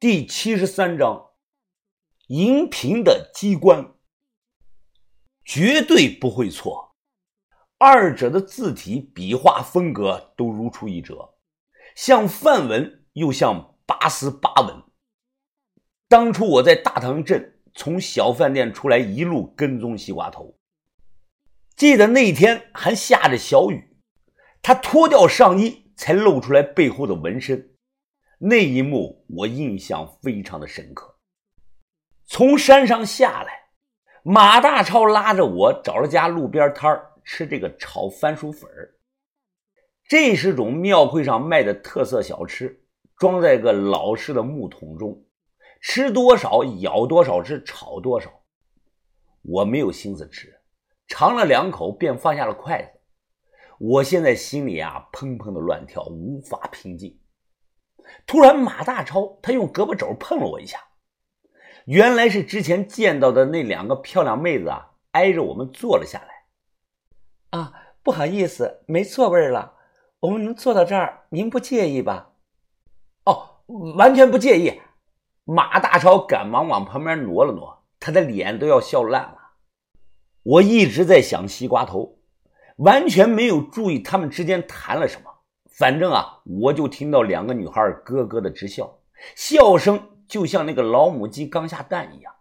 第七十三章，荧屏的机关绝对不会错。二者的字体、笔画风格都如出一辙，像梵文又像八思巴文。当初我在大塘镇从小饭店出来，一路跟踪西瓜头。记得那天还下着小雨，他脱掉上衣才露出来背后的纹身。那一幕我印象非常的深刻。从山上下来，马大超拉着我找了家路边摊吃这个炒番薯粉这是种庙会上卖的特色小吃，装在个老式的木桶中，吃多少舀多少汁，炒多少。我没有心思吃，尝了两口便放下了筷子。我现在心里啊砰砰的乱跳，无法平静。突然，马大超他用胳膊肘碰了我一下，原来是之前见到的那两个漂亮妹子啊，挨着我们坐了下来。啊，不好意思，没座位了，我们能坐到这儿，您不介意吧？哦，完全不介意。马大超赶忙往旁边挪了挪，他的脸都要笑烂了。我一直在想西瓜头，完全没有注意他们之间谈了什么。反正啊，我就听到两个女孩咯咯的直笑，笑声就像那个老母鸡刚下蛋一样。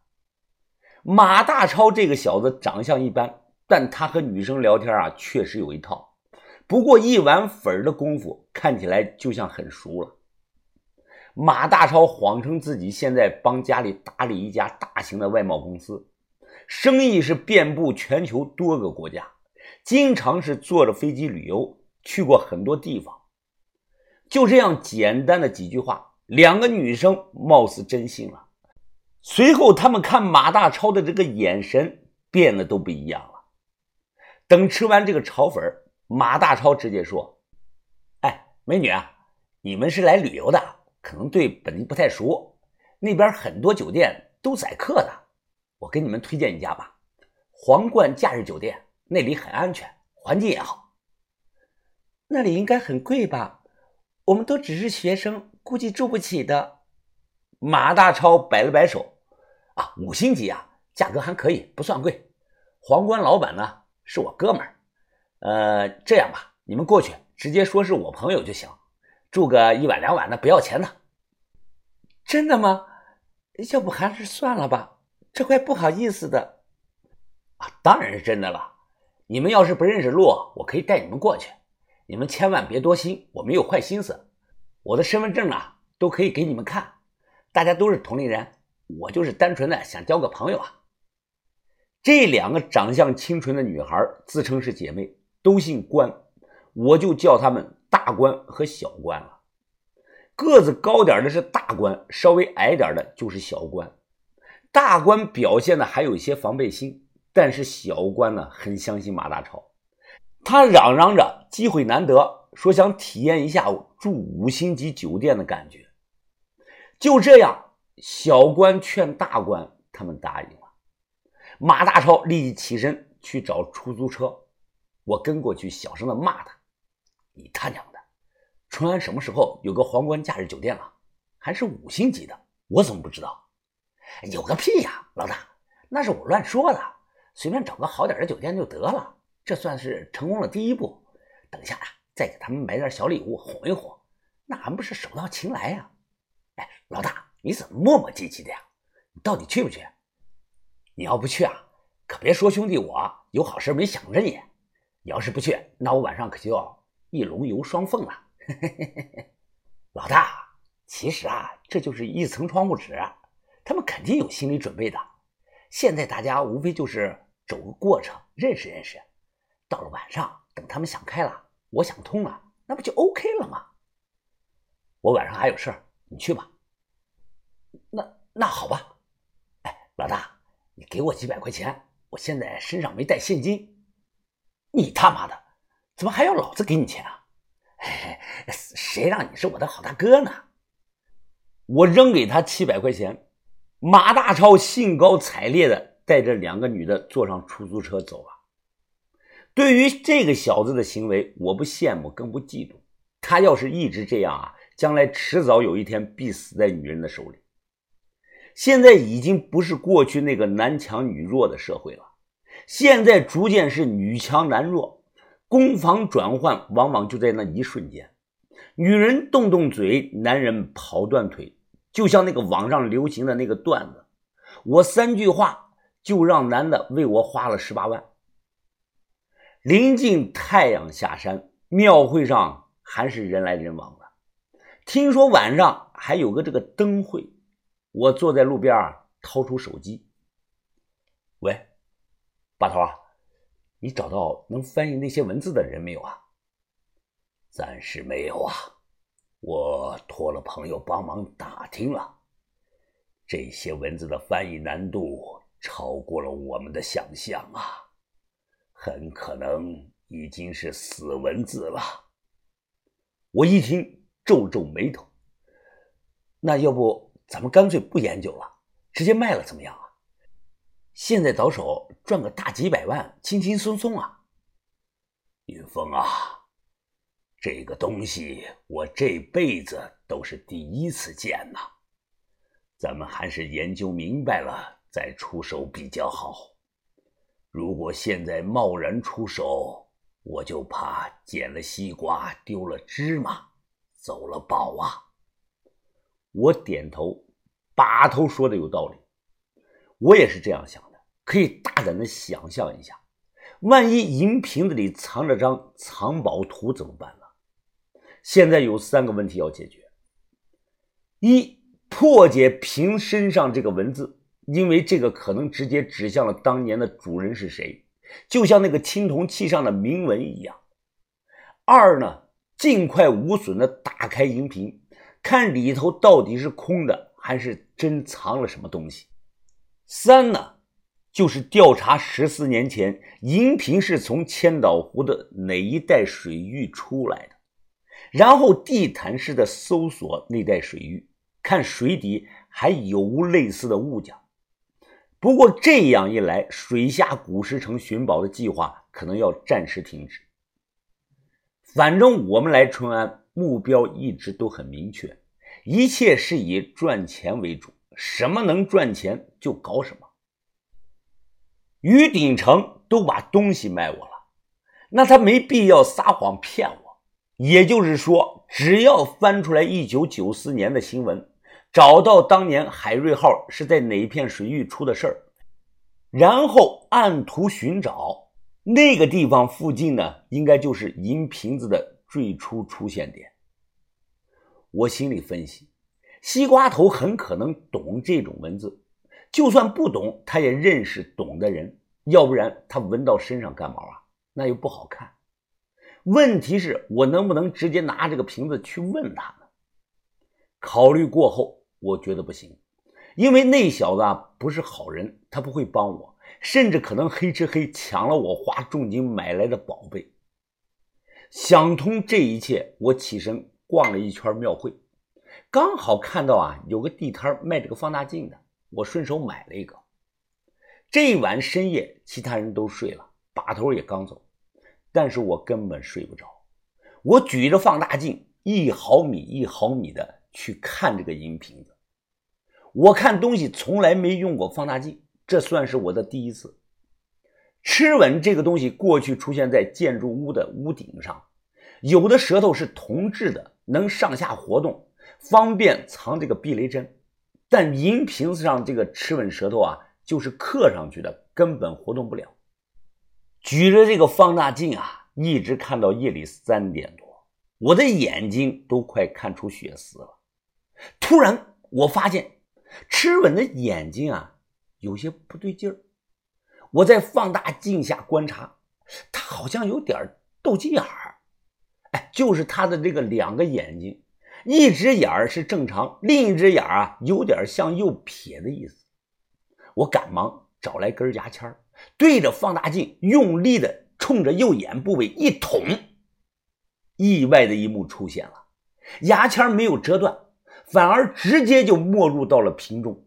马大超这个小子长相一般，但他和女生聊天啊，确实有一套。不过一碗粉的功夫，看起来就像很熟了。马大超谎称自己现在帮家里打理一家大型的外贸公司，生意是遍布全球多个国家，经常是坐着飞机旅游，去过很多地方。就这样简单的几句话，两个女生貌似真信了。随后，他们看马大超的这个眼神变得都不一样了。等吃完这个炒粉，马大超直接说：“哎，美女啊，你们是来旅游的，可能对本地不太熟。那边很多酒店都宰客的，我给你们推荐一家吧，皇冠假日酒店，那里很安全，环境也好。那里应该很贵吧？”我们都只是学生，估计住不起的。马大超摆了摆手，啊，五星级啊，价格还可以，不算贵。皇冠老板呢，是我哥们儿。呃，这样吧，你们过去直接说是我朋友就行，住个一晚两晚的，不要钱的。真的吗？要不还是算了吧，这怪不好意思的。啊，当然是真的了。你们要是不认识路，我可以带你们过去。你们千万别多心，我没有坏心思。我的身份证啊，都可以给你们看。大家都是同龄人，我就是单纯的想交个朋友啊。这两个长相清纯的女孩自称是姐妹，都姓关，我就叫她们大关和小关了。个子高点的是大关，稍微矮点的就是小关。大关表现的还有一些防备心，但是小关呢，很相信马大超。他嚷嚷着机会难得，说想体验一下住五星级酒店的感觉。就这样，小官劝大官，他们答应了。马大超立即起身去找出租车，我跟过去，小声的骂他：“你他娘的，淳安什么时候有个皇冠假日酒店了？还是五星级的？我怎么不知道？有个屁呀，老大，那是我乱说的，随便找个好点的酒店就得了。”这算是成功了第一步，等一下啊，再给他们买点小礼物哄一哄，那还不是手到擒来呀？哎，老大，你怎么磨磨唧唧的呀？你到底去不去？你要不去啊，可别说兄弟我有好事没想着你。你要是不去，那我晚上可就要一龙游双凤了。老大，其实啊，这就是一层窗户纸，他们肯定有心理准备的。现在大家无非就是走个过程，认识认识。到了晚上，等他们想开了，我想通了，那不就 OK 了吗？我晚上还有事你去吧。那那好吧。哎，老大，你给我几百块钱，我现在身上没带现金。你他妈的，怎么还要老子给你钱啊？谁让你是我的好大哥呢？我扔给他七百块钱，马大超兴高采烈的带着两个女的坐上出租车走了。对于这个小子的行为，我不羡慕，更不嫉妒。他要是一直这样啊，将来迟早有一天必死在女人的手里。现在已经不是过去那个男强女弱的社会了，现在逐渐是女强男弱，攻防转换往往就在那一瞬间。女人动动嘴，男人跑断腿，就像那个网上流行的那个段子：“我三句话就让男的为我花了十八万。”临近太阳下山，庙会上还是人来人往的。听说晚上还有个这个灯会。我坐在路边掏出手机。喂，把头啊，你找到能翻译那些文字的人没有啊？暂时没有啊，我托了朋友帮忙打听了，这些文字的翻译难度超过了我们的想象啊，很可能已经是死文字了。我一听，皱皱眉头。那要不？咱们干脆不研究了，直接卖了怎么样啊？现在倒手赚个大几百万，轻轻松松啊！云峰啊，这个东西我这辈子都是第一次见呐，咱们还是研究明白了再出手比较好。如果现在贸然出手，我就怕捡了西瓜丢了芝麻，走了宝啊！我点头，把头说的有道理，我也是这样想的。可以大胆的想象一下，万一银瓶子里藏着张藏宝图怎么办呢？现在有三个问题要解决：一、破解瓶身上这个文字，因为这个可能直接指向了当年的主人是谁，就像那个青铜器上的铭文一样；二呢，尽快无损的打开银瓶。看里头到底是空的还是真藏了什么东西。三呢，就是调查十四年前银瓶是从千岛湖的哪一带水域出来的，然后地毯式的搜索那带水域，看水底还有无类似的物件。不过这样一来，水下古石城寻宝的计划可能要暂时停止。反正我们来春安。目标一直都很明确，一切是以赚钱为主，什么能赚钱就搞什么。于鼎成都把东西卖我了，那他没必要撒谎骗我。也就是说，只要翻出来一九九四年的新闻，找到当年海瑞号是在哪一片水域出的事儿，然后按图寻找那个地方附近呢，应该就是银瓶子的。最初出现点，我心里分析，西瓜头很可能懂这种文字，就算不懂，他也认识懂的人，要不然他闻到身上干毛啊？那又不好看。问题是我能不能直接拿这个瓶子去问他呢？考虑过后，我觉得不行，因为那小子啊不是好人，他不会帮我，甚至可能黑吃黑抢了我花重金买来的宝贝。想通这一切，我起身逛了一圈庙会，刚好看到啊有个地摊卖这个放大镜的，我顺手买了一个。这晚深夜，其他人都睡了，把头也刚走，但是我根本睡不着。我举着放大镜，一毫米一毫米的去看这个银瓶子。我看东西从来没用过放大镜，这算是我的第一次。螭吻这个东西过去出现在建筑物的屋顶上，有的舌头是铜制的，能上下活动，方便藏这个避雷针。但银瓶子上这个螭吻舌头啊，就是刻上去的，根本活动不了。举着这个放大镜啊，一直看到夜里三点多，我的眼睛都快看出血丝了。突然，我发现吃吻的眼睛啊，有些不对劲儿。我在放大镜下观察，他好像有点斗鸡眼儿，哎，就是他的这个两个眼睛，一只眼儿是正常，另一只眼儿啊有点向右撇的意思。我赶忙找来根牙签对着放大镜用力的冲着右眼部位一捅，意外的一幕出现了，牙签没有折断，反而直接就没入到了瓶中。